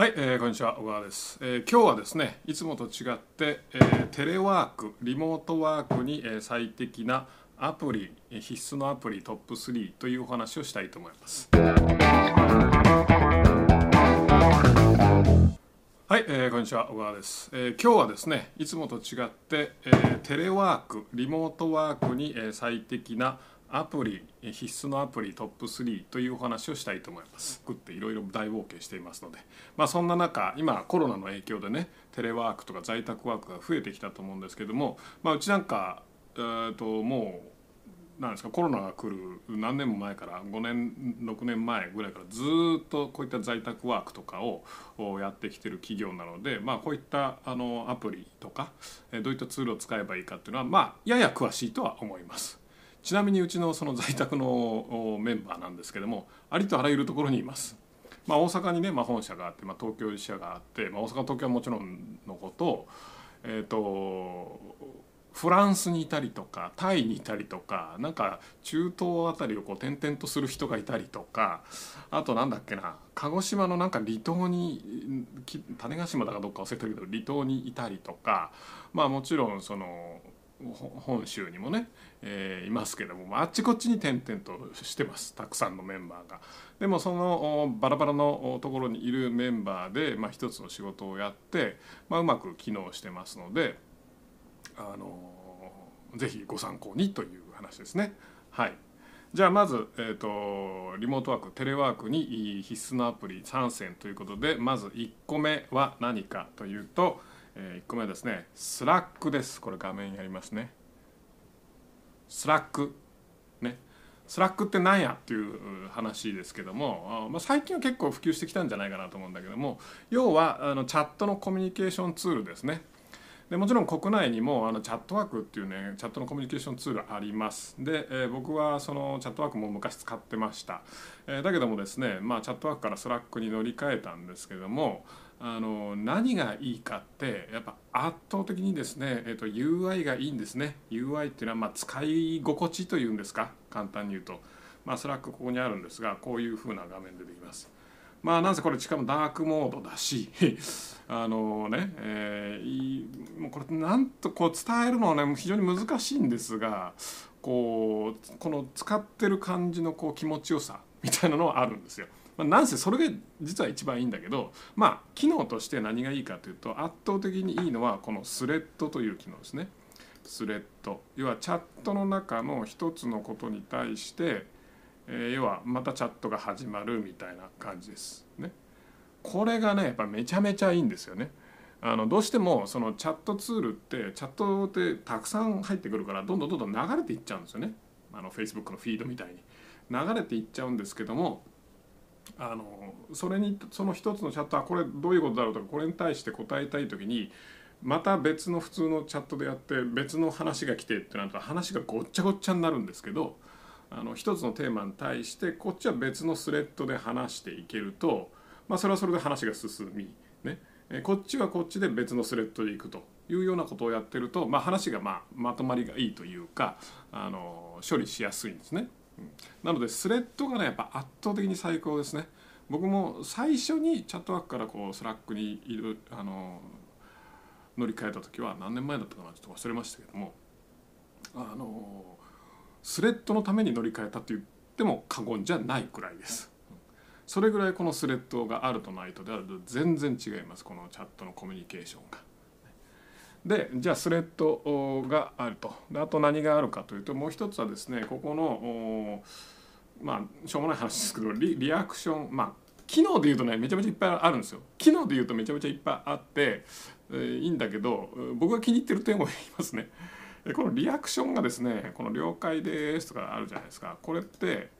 はい、えー、こんにちは小川です、えー今日はですねいつもと違って、えーテレワークリモートワークに、えー最適なアプリ必須のアプリトップ3というお話をしたいと思います。はい、えーこんにちは小川です、えー今日はですねいつもと違って、えーテレワークリモートワークに、えー最適なアプリ必須のアプリトップ3というお話をしたいと思います。僕っていろいろ大冒険していますので、まあ、そんな中今コロナの影響でねテレワークとか在宅ワークが増えてきたと思うんですけども、まあ、うちなんか、えー、ともうなんですかコロナが来る何年も前から5年6年前ぐらいからずっとこういった在宅ワークとかをやってきてる企業なので、まあ、こういったあのアプリとかどういったツールを使えばいいかっていうのは、まあ、やや詳しいとは思います。ちなみにうちのその在宅のメンバーなんですけどもありとあらゆるところにいます。まあ、大阪にね、まあ、本社があって、まあ、東京支社があって、まあ、大阪東京はもちろんのこと,、えー、とフランスにいたりとかタイにいたりとかなんか中東あたりをこう転々とする人がいたりとかあとなんだっけな鹿児島のなんか離島に種子島だかどっか忘れたけど離島にいたりとかまあもちろんその本州にもね、えーいますけどもあっちこっちに転々としてますたくさんのメンバーが。でもそのバラバラのところにいるメンバーで、まあ、一つの仕事をやって、まあ、うまく機能してますので、あのぜひご参考にという話ですね。はいじゃあまず、えー、とリモートワークテレワークに必須のアプリ3選ということでまず1個目は何かというと、え1個目はですねスラックです。これ画面にありますね。スラック。ね。スラックって何やっていう話ですけども、あまあ、最近は結構普及してきたんじゃないかなと思うんだけども要はあのチャットのコミュニケーションツールですね。でもちろん国内にもあのチャットワークっていうねチャットのコミュニケーションツールあります。で、えー僕はそのチャットワークも昔使ってました、えーだけどもですね、まあ、チャットワークからスラックに乗り換えたんですけどもあの何がいいかってやっぱ圧倒的にですね、えー、と UI がいいんですね。UI っていうのはまあ使い心地というんですか。簡単に言うと、まあ、スラックここにあるんですがこういう風な画面でできます。まあなんせこれしかもダークモードだし あのね、えーもうこれなんとこう伝えるのはね非常に難しいんですがこうこの使ってる感じのこう気持ちよさみたいなのはあるんですよ。まあ、なんせそれが実は一番いいんだけどまあ機能として何がいいかというと圧倒的にいいのはこのスレッドという機能ですね。スレッド要はチャットの中の一つのことに対してえー要はまたチャットが始まるみたいな感じですね。これがねやっぱめちゃめちゃいいんですよね。あのどうしてもそのチャットツールってチャットってたくさん入ってくるからどんどんどんどん流れていっちゃうんですよね。あの Facebook のフィードみたいに流れていっちゃうんですけどもあのそれにその一つのチャットはこれどういうことだろうとかこれに対して答えたい時にまた別の普通のチャットでやって別の話が来てってなると話がごっちゃごっちゃになるんですけどあの一つのテーマに対してこっちは別のスレッドで話していけると、まあ、それはそれで話が進み、ね、こっちはこっちで別のスレッドでいくというようなことをやってると、まあ、話がまあまとまりがいいというかあの処理しやすいんですね。なのでスレッドがねやっぱ圧倒的に最高ですね。僕も最初にチャットワークからこうスラックにいるあの乗り換えた時は何年前だったかなちょっと忘れましたけどもあのスレッドのために乗り換えたと言っても過言じゃないくらいです。それぐらいこのスレッドがあるとないとでは全然違いますこのチャットのコミュニケーションが。でじゃあスレッドがあるとあと何があるかというともう一つはですねここのまあしょうもない話ですけどリリアクションまあ機能で言うとねめちゃめちゃいっぱいあるんですよ機能で言うとめちゃめちゃいっぱいあって、えーいいんだけど僕が気に入ってる点を言いますねこのリアクションがですねこの「了解です」とかあるじゃないですか。これって、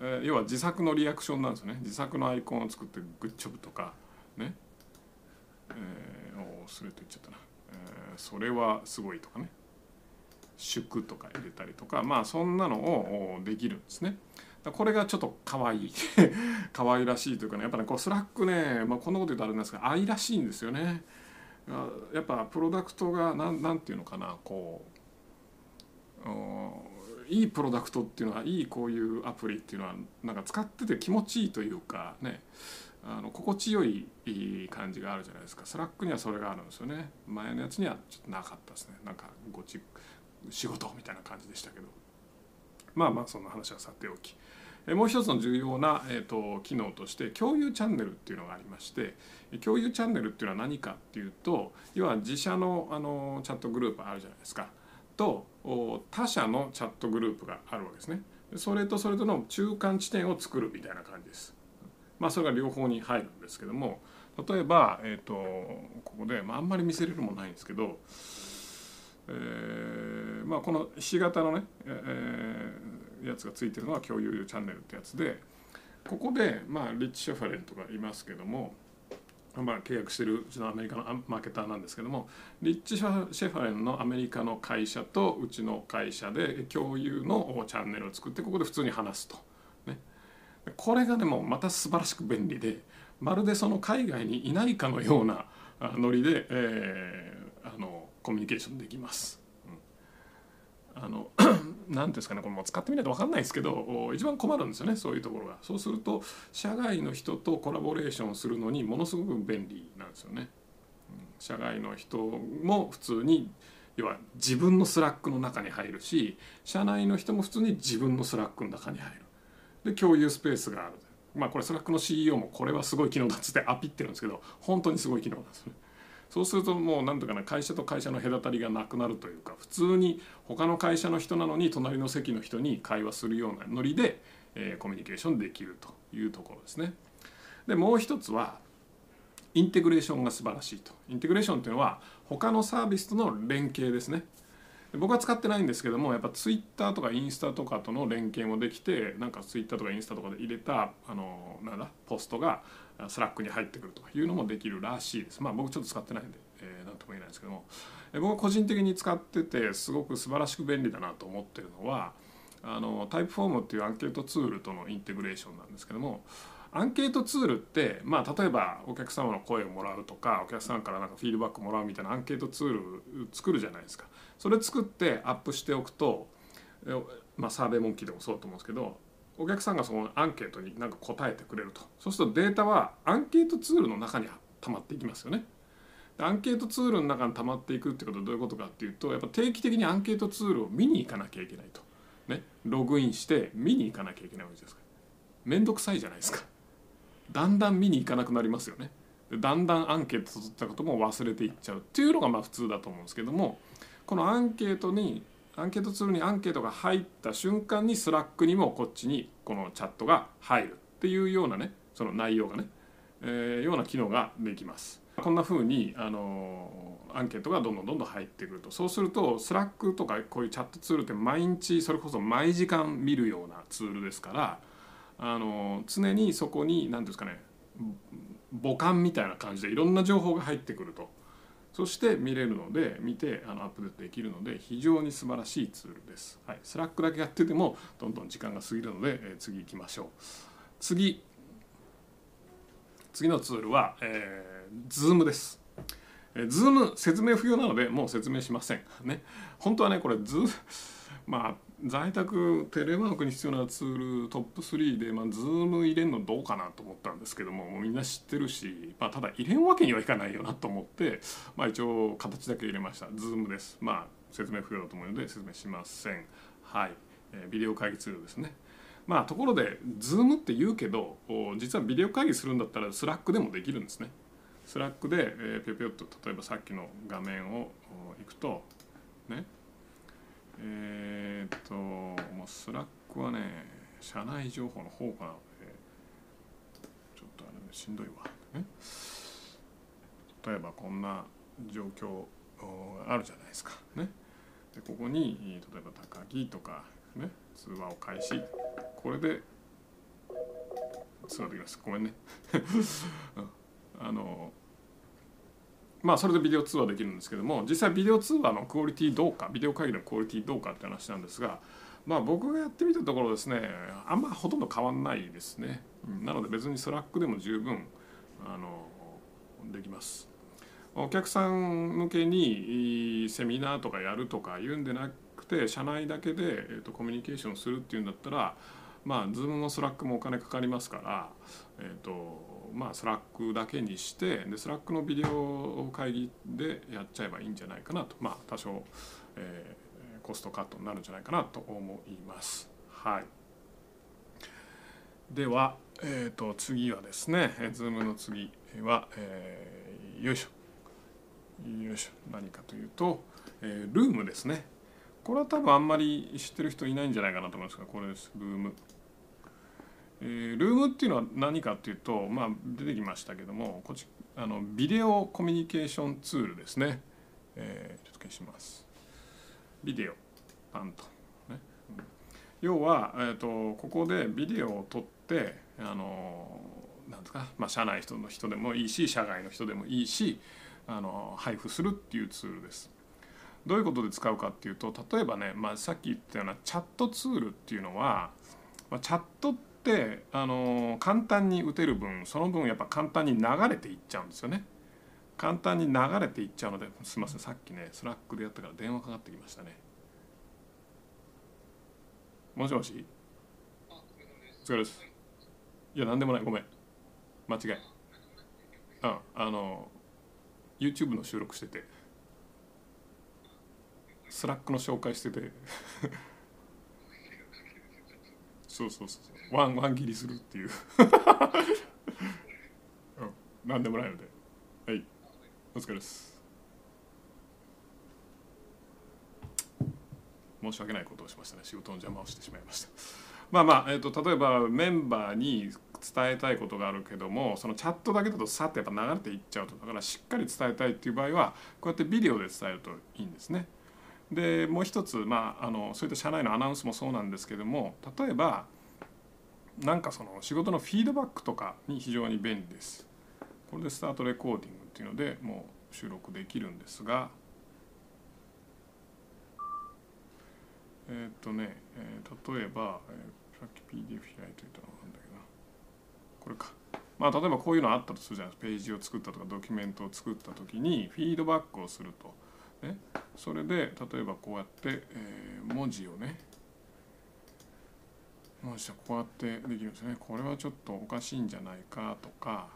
えー要は自作のリアクションなんですよね。自作のアイコンを作って「グッジョブ」とかね。えー、おースレッド言っちゃったな、えーそれはすごいとかね。祝とか入れたりとかまあそんなのをできるんですね。これがちょっと可愛い。可愛らしいというかねやっぱねこうスラックね、まあ、こんなこと言うとあれなんですが愛らしいんですよね。やっぱプロダクトがなんなんていうのかなこういいプロダクトっていうのはいいこういうアプリっていうのはなんか使ってて気持ちいいというかね。あの心地よい感じがあるじゃないですか。スラックにはそれがあるんですよね。前のやつにはちょっとなかったですね。なんかごち仕事みたいな感じでしたけど。まあまあそんな話はさておき。もう一つの重要な、えーと、機能として共有チャンネルっていうのがありまして共有チャンネルっていうのは何かっていうと要は自社のあのチャットグループあるじゃないですか。と他社のチャットグループがあるわけですね。それとそれとの中間地点を作るみたいな感じです。まあそれが両方に入るんですけども例えば、えーと、ここで、まあ、んまり見せれるもないんですけど、えーまあ、このひし形のね、えー、やつがついてるのは共有チャンネルってやつでここで、まあ、リッチ・シェファレンとかいますけどもまあ、契約してるうちのアメリカのマーケターなんですけどもリッチ・シェファレンのアメリカの会社とうちの会社で共有のチャンネルを作ってここで普通に話すと、ね、これがでもまた素晴らしく便利でまるでその海外にいないかのようなノリで、えー、あのコミュニケーションできます。うん。あの何ですかねこれも使ってみないと分かんないですけど一番困るんですよねそういうところがそうすると社外の人とコラボレーションするのにものすごく便利なんですよね。社外の人も普通に要は自分の Slack の中に入るし社内の人も普通に自分の Slack の中に入る。で共有スペースがある。まあこれ Slack の CEO もこれはすごい機能だっつってアピってるんですけど本当にすごい機能なんですね。そうするともう何とかな会社と会社の隔たりがなくなるというか普通に他の会社の人なのに隣の席の人に会話するようなノリで、えー、コミュニケーションできるというところですね。でもう一つはインテグレーションが素晴らしいと。インテグレーションというのは他のサービスとの連携ですね。僕は使ってないんですけどもやっぱツイッターとかインスタとかとの連携もできてなんかツイッターとかインスタとかで入れたあのなんだポストが Slack に入ってくるというのもできるらしいです。まあ僕ちょっと使ってないんで、えー、なんとも言えないですけども、えー、僕は個人的に使っててすごく素晴らしく便利だなと思ってるのはあの Typeform っていうアンケートツールとのインテグレーションなんですけどもアンケートツールって、まあ、例えばお客様の声をもらうとかお客さんからなんかフィードバックもらうみたいなアンケートツール作るじゃないですかそれ作ってアップしておくと、まあ、サーベイモンキーでもそうと思うんですけどお客さんがそのアンケートになんか答えてくれるとそうするとデータはアンケートツールの中に溜まっていきますよね。アンケートツールの中に溜まっていくってことはどういうことかっていうとやっぱ定期的にアンケートツールを見に行かなきゃいけないと。ね、ログインして見に行かなきゃいけないわけですから。めんどくさいじゃないですか。だんだん見に行かなくなりますよね。だんだんアンケート取ったことも忘れていっちゃうっていうのがまあ普通だと思うんですけどもこのアンケートにアンケートツールにアンケートが入った瞬間に Slack にもこっちにこのチャットが入るっていうようなねその内容がね、えー、ような機能ができます。こんな風にあのアンケートがどんどんどんどん入ってくるとそうすると Slack とかこういうチャットツールって毎日それこそ毎時間見るようなツールですからあの常にそこに何ですかね母艦みたいな感じでいろんな情報が入ってくると。そして見れるので見てあのアップデートできるので非常に素晴らしいツールです。はい、 Slack だけやっててもどんどん時間が過ぎるので、え、次行きましょう。次次のツールは、えー、Zoom です。え、Zoom 説明不要なのでもう説明しません。ね、本当はねこれ Zoom まあ在宅テレワークに必要なツールトップ3で、まあ、Zoom 入れんのどうかなと思ったんですけどももうみんな知ってるし、まあ、ただ入れんわけにはいかないよなと思って、まあ、一応形だけ入れました。Zoom です。まあ説明不要だと思うので説明しません。はい、えー、ビデオ会議ツールですね。まあところで Zoom って言うけど実はビデオ会議するんだったら Slack でもできるんですね。Slack で、えー、ぴょぴょっと例えばさっきの画面をいくとね。えー、っともう Slack はね社内情報の方がなのでちょっとあれ、ね、しんどいわ、ね、例えばこんな状況あるじゃないですか。ねでここに例えば高木とかね通話を開始。これで通話できます。ごめんね。あのまあそれでビデオ通話できるんですけども実際ビデオ通話のクオリティどうかビデオ会議のクオリティどうかって話なんですがまあ僕がやってみたところですねあんまほとんど変わんないですね。うんなので別に Slack でも十分あのできます。お客さん向けにセミナーとかやるとか言うんでなくて社内だけで、えー、とコミュニケーションするっていうんだったらまあ Zoom も Slack もお金かかりますからえっ、ー、とまあ Slack だけにしてで Slack のビデオ会議でやっちゃえばいいんじゃないかなと。まあ多少、えー、コストカットになるんじゃないかなと思います。はい。ではえっ、ー、と次はですね Zoom の次は、えー、よいしょ。よいしょ。何かというと、えー、ルームですね。これは多分あんまり知ってる人いないんじゃないかなと思いますがこれです。ルーム、えー、ルームっていうのは何かっていうとまあ出てきましたけどもこっちあのビデオコミュニケーションツールですね、えー、ちょっと消します。ビデオ。パンと、ね、要は、えーと、ここでビデオを撮ってあのなんですか、まあ、社内人の人でもいいし社外の人でもいいしあの配布するっていうツールです。どういうことで使うかっていうと例えばね、まあ、さっき言ったようなチャットツールっていうのは、まあ、チャットってあの簡単に打てる分その分やっぱ簡単に流れていっちゃうんですよね。簡単に流れていっちゃうのですみませんさっきね Slack でやったから電話かかってきましたね。もしもし？お疲れです。いや何でもないごめん間違い。うんあの YouTube の収録してて。Slack の紹介してて。そうそうそうワンワン切りするっていう。うん。何でもないので。はい。お疲れです。申し訳ないことをしましたね。仕事の邪魔をしてしまいました。まあまあ、えーと、例えばメンバーに伝えたいことがあるけどもそのチャットだけだとさってやっぱ流れていっちゃうと。だからしっかり伝えたいっていう場合はこうやってビデオで伝えるといいんですね。でもう一つ、まあ、あのそういった社内のアナウンスもそうなんですけども例えばなんかその仕事のフィードバックとかに非常に便利です。これでスタートレコーディングっていうのでもう収録できるんですがえっ、とね、えー、例えば、えー、さっき PDF 開いといたのなんだけどこれか。まあ、例えばこういうのあったとするじゃないですかページを作ったとかドキュメントを作った時にフィードバックをすると。ね、それで例えばこうやって、えー、文字をね文字はこうやってできるんですね。これはちょっとおかしいんじゃないかとか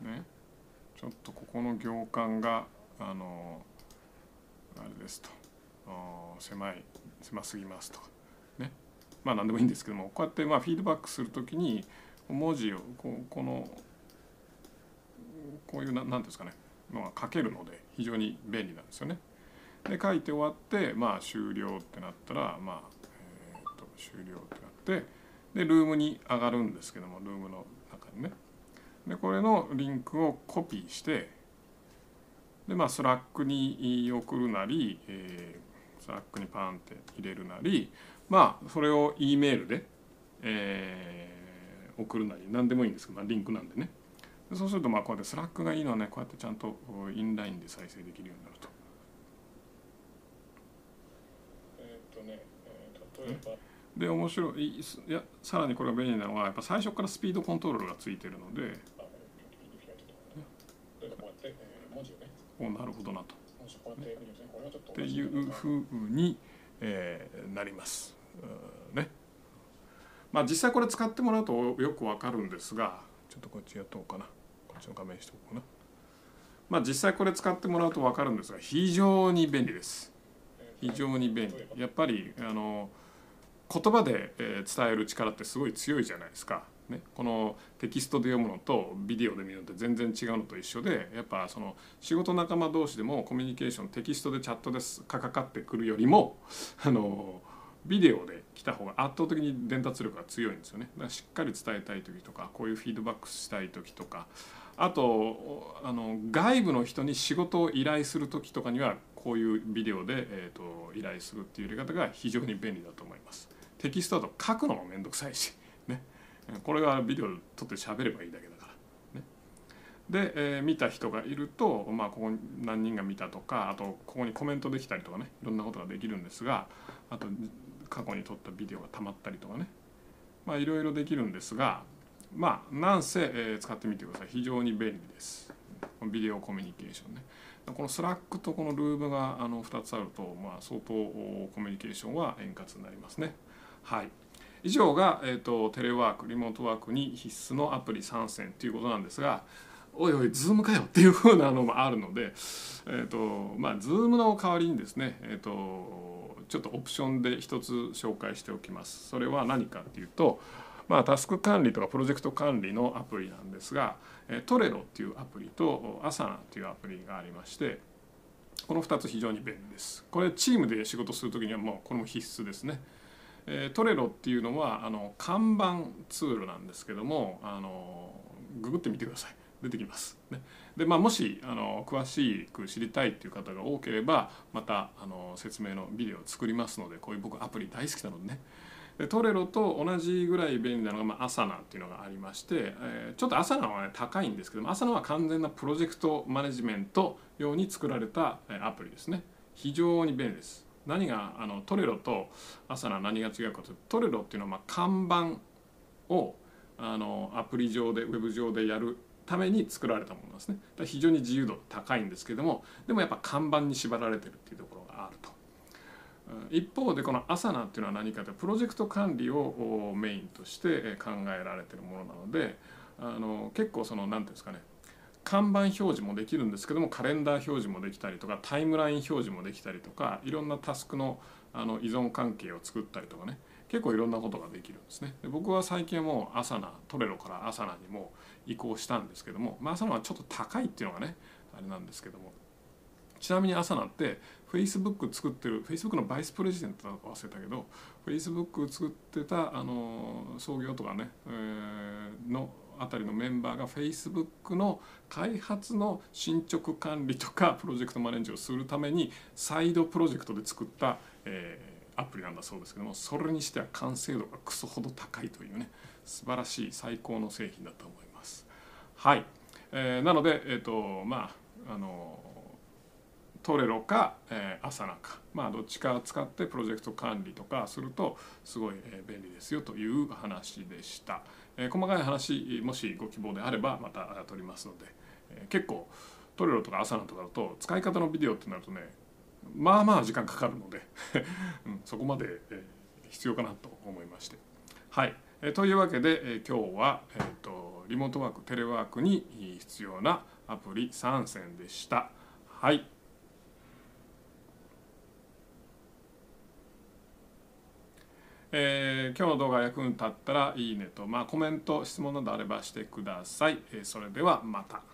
ねちょっとここの行間があのあれですと狭い狭すぎますとかね。まあ何でもいいんですけどもこうやってまあフィードバックするときに文字をこうこのこういうななんですかね。のが書けるので非常に便利なんですよね。で書いて終わってまあ終了ってなったらまあ、えー、と終了ってなってで Loom に上がるんですけども Loom の中にね。でこれのリンクをコピーしてでまあ Slack に送るなり、えー、 Slack にパンって入れるなりまあそれを E メールで、えー、送るなり何でもいいんですけど、まあ、リンクなんでね。そうするとまあこうやって Slack がいいのはねこうやってちゃんとインラインで再生できるようになると。えっとね、例えばで面白いいやさらにこれが便利なのはやっぱ最初からスピードコントロールがついてるので。おなるほどなと。っていうふうに、えー、なります。ね。まあ実際これ使ってもらうとよくわかるんですがちょっとこっちやっとこうかな。こっちの画面しておこうかな。まあ実際これ使ってもらうと分かるんですが非常に便利です。非常に便利。やっぱりあの言葉で伝える力ってすごい強いじゃないですか。ね、このテキストで読むのとビデオで見るのって全然違うのと一緒でやっぱその仕事仲間同士でもコミュニケーションテキストでチャットですかかかってくるよりもあのビデオで来た方が圧倒的に伝達力が強いんですよね。だからしっかり伝えたい時とかこういうフィードバックしたい時とかあとあの外部の人に仕事を依頼する時とかにはこういうビデオで、えーと、依頼するっていうやり方が非常に便利だと思います。テキストだと書くのも面倒くさいし、ね、これはビデオ撮って喋ればいいだけだから、ね、で、えー、見た人がいると、まあ、ここに何人が見たとかあとここにコメントできたりとかねいろんなことができるんですがあと過去に撮ったビデオがたまったりとかね。まあいろいろできるんですがまあなんせ、え、使ってみてください。非常に便利です。ビデオコミュニケーションね。この Slack とこの Loom があの2つあると、まあ、相当コミュニケーションは円滑になりますね。はい。以上が、えーと、テレワークリモートワークに必須のアプリ三選ということなんですがおいおい Zoom かよっていうふうなのもあるので、えーとまあ、 Zoom の代わりにですね、えーと、ちょっとオプションで一つ紹介しておきます。それは何かっていうと、まあ、タスク管理とかプロジェクト管理のアプリなんですが Trello っていうアプリと Asana っていうアプリがありましてこの2つ非常に便利です。これチームで仕事する時にはもうこれも必須ですね。え Trello っていうのはあのカンバンツールなんですけどもあのググってみてください出てきます。ね、でまあ、もしあの詳しく知りたいっていう方が多ければまたあの説明のビデオを作りますのでこういう僕アプリ大好きなのでね。でトレロと同じぐらい便利なのが、まあ、アサナっていうのがありまして、えー、ちょっとアサナは、ね、高いんですけどもアサナは完全なプロジェクトマネジメント用に作られたえアプリですね。非常に便利です。何があのトレロとアサナ何が違うかというとトレロっていうのはまあ看板をあのアプリ上でウェブ上でやるために作られたものですね。非常に自由度高いんですけどもでもやっぱ看板に縛られてるっていうところがあると。一方でこのアサナっていうのは何かというとプロジェクト管理をメインとして考えられてるものなのであの結構その何ていうんですかね看板表示もできるんですけどもカレンダー表示もできたりとかタイムライン表示もできたりとかいろんなタスクのあの依存関係を作ったりとかね結構いろんなことができるんですね。で僕は最近はもうアサナトレロからアサナにも移行したんですけども、まあ、アサナはちょっと高いっていうのがねあれなんですけども。ちなみにアサナって Facebook 作ってる Facebook のバイスプレジデントだか忘れたけど Facebook 作ってたあの創業とかね、えー、のあたりのメンバーが Facebook の開発の進捗管理とかプロジェクトマネージをするためにサイドプロジェクトで作った、えー、アプリなんだそうですけどもそれにしては完成度がクソほど高いというね素晴らしい最高の製品だと思います。はい、えー、なので、えーとまああのトレロか、えー、アサナか、まあ、どっちか使ってプロジェクト管理とかするとすごい、便利ですよという話でした、えー、細かい話もしご希望であればまた取りますので、えー、結構トレロとかアサナとかだと使い方のビデオってなるとねまあまあ時間かかるので うん、そこまで、え、必要かなと思いまして。はい、え、というわけで、えー、今日は、えーとリモートワークテレワークに必要なアプリ3選でした。はい。えー、今日の動画役に立ったらいいねと、まあ、コメント質問などあればしてください、え、それではまた。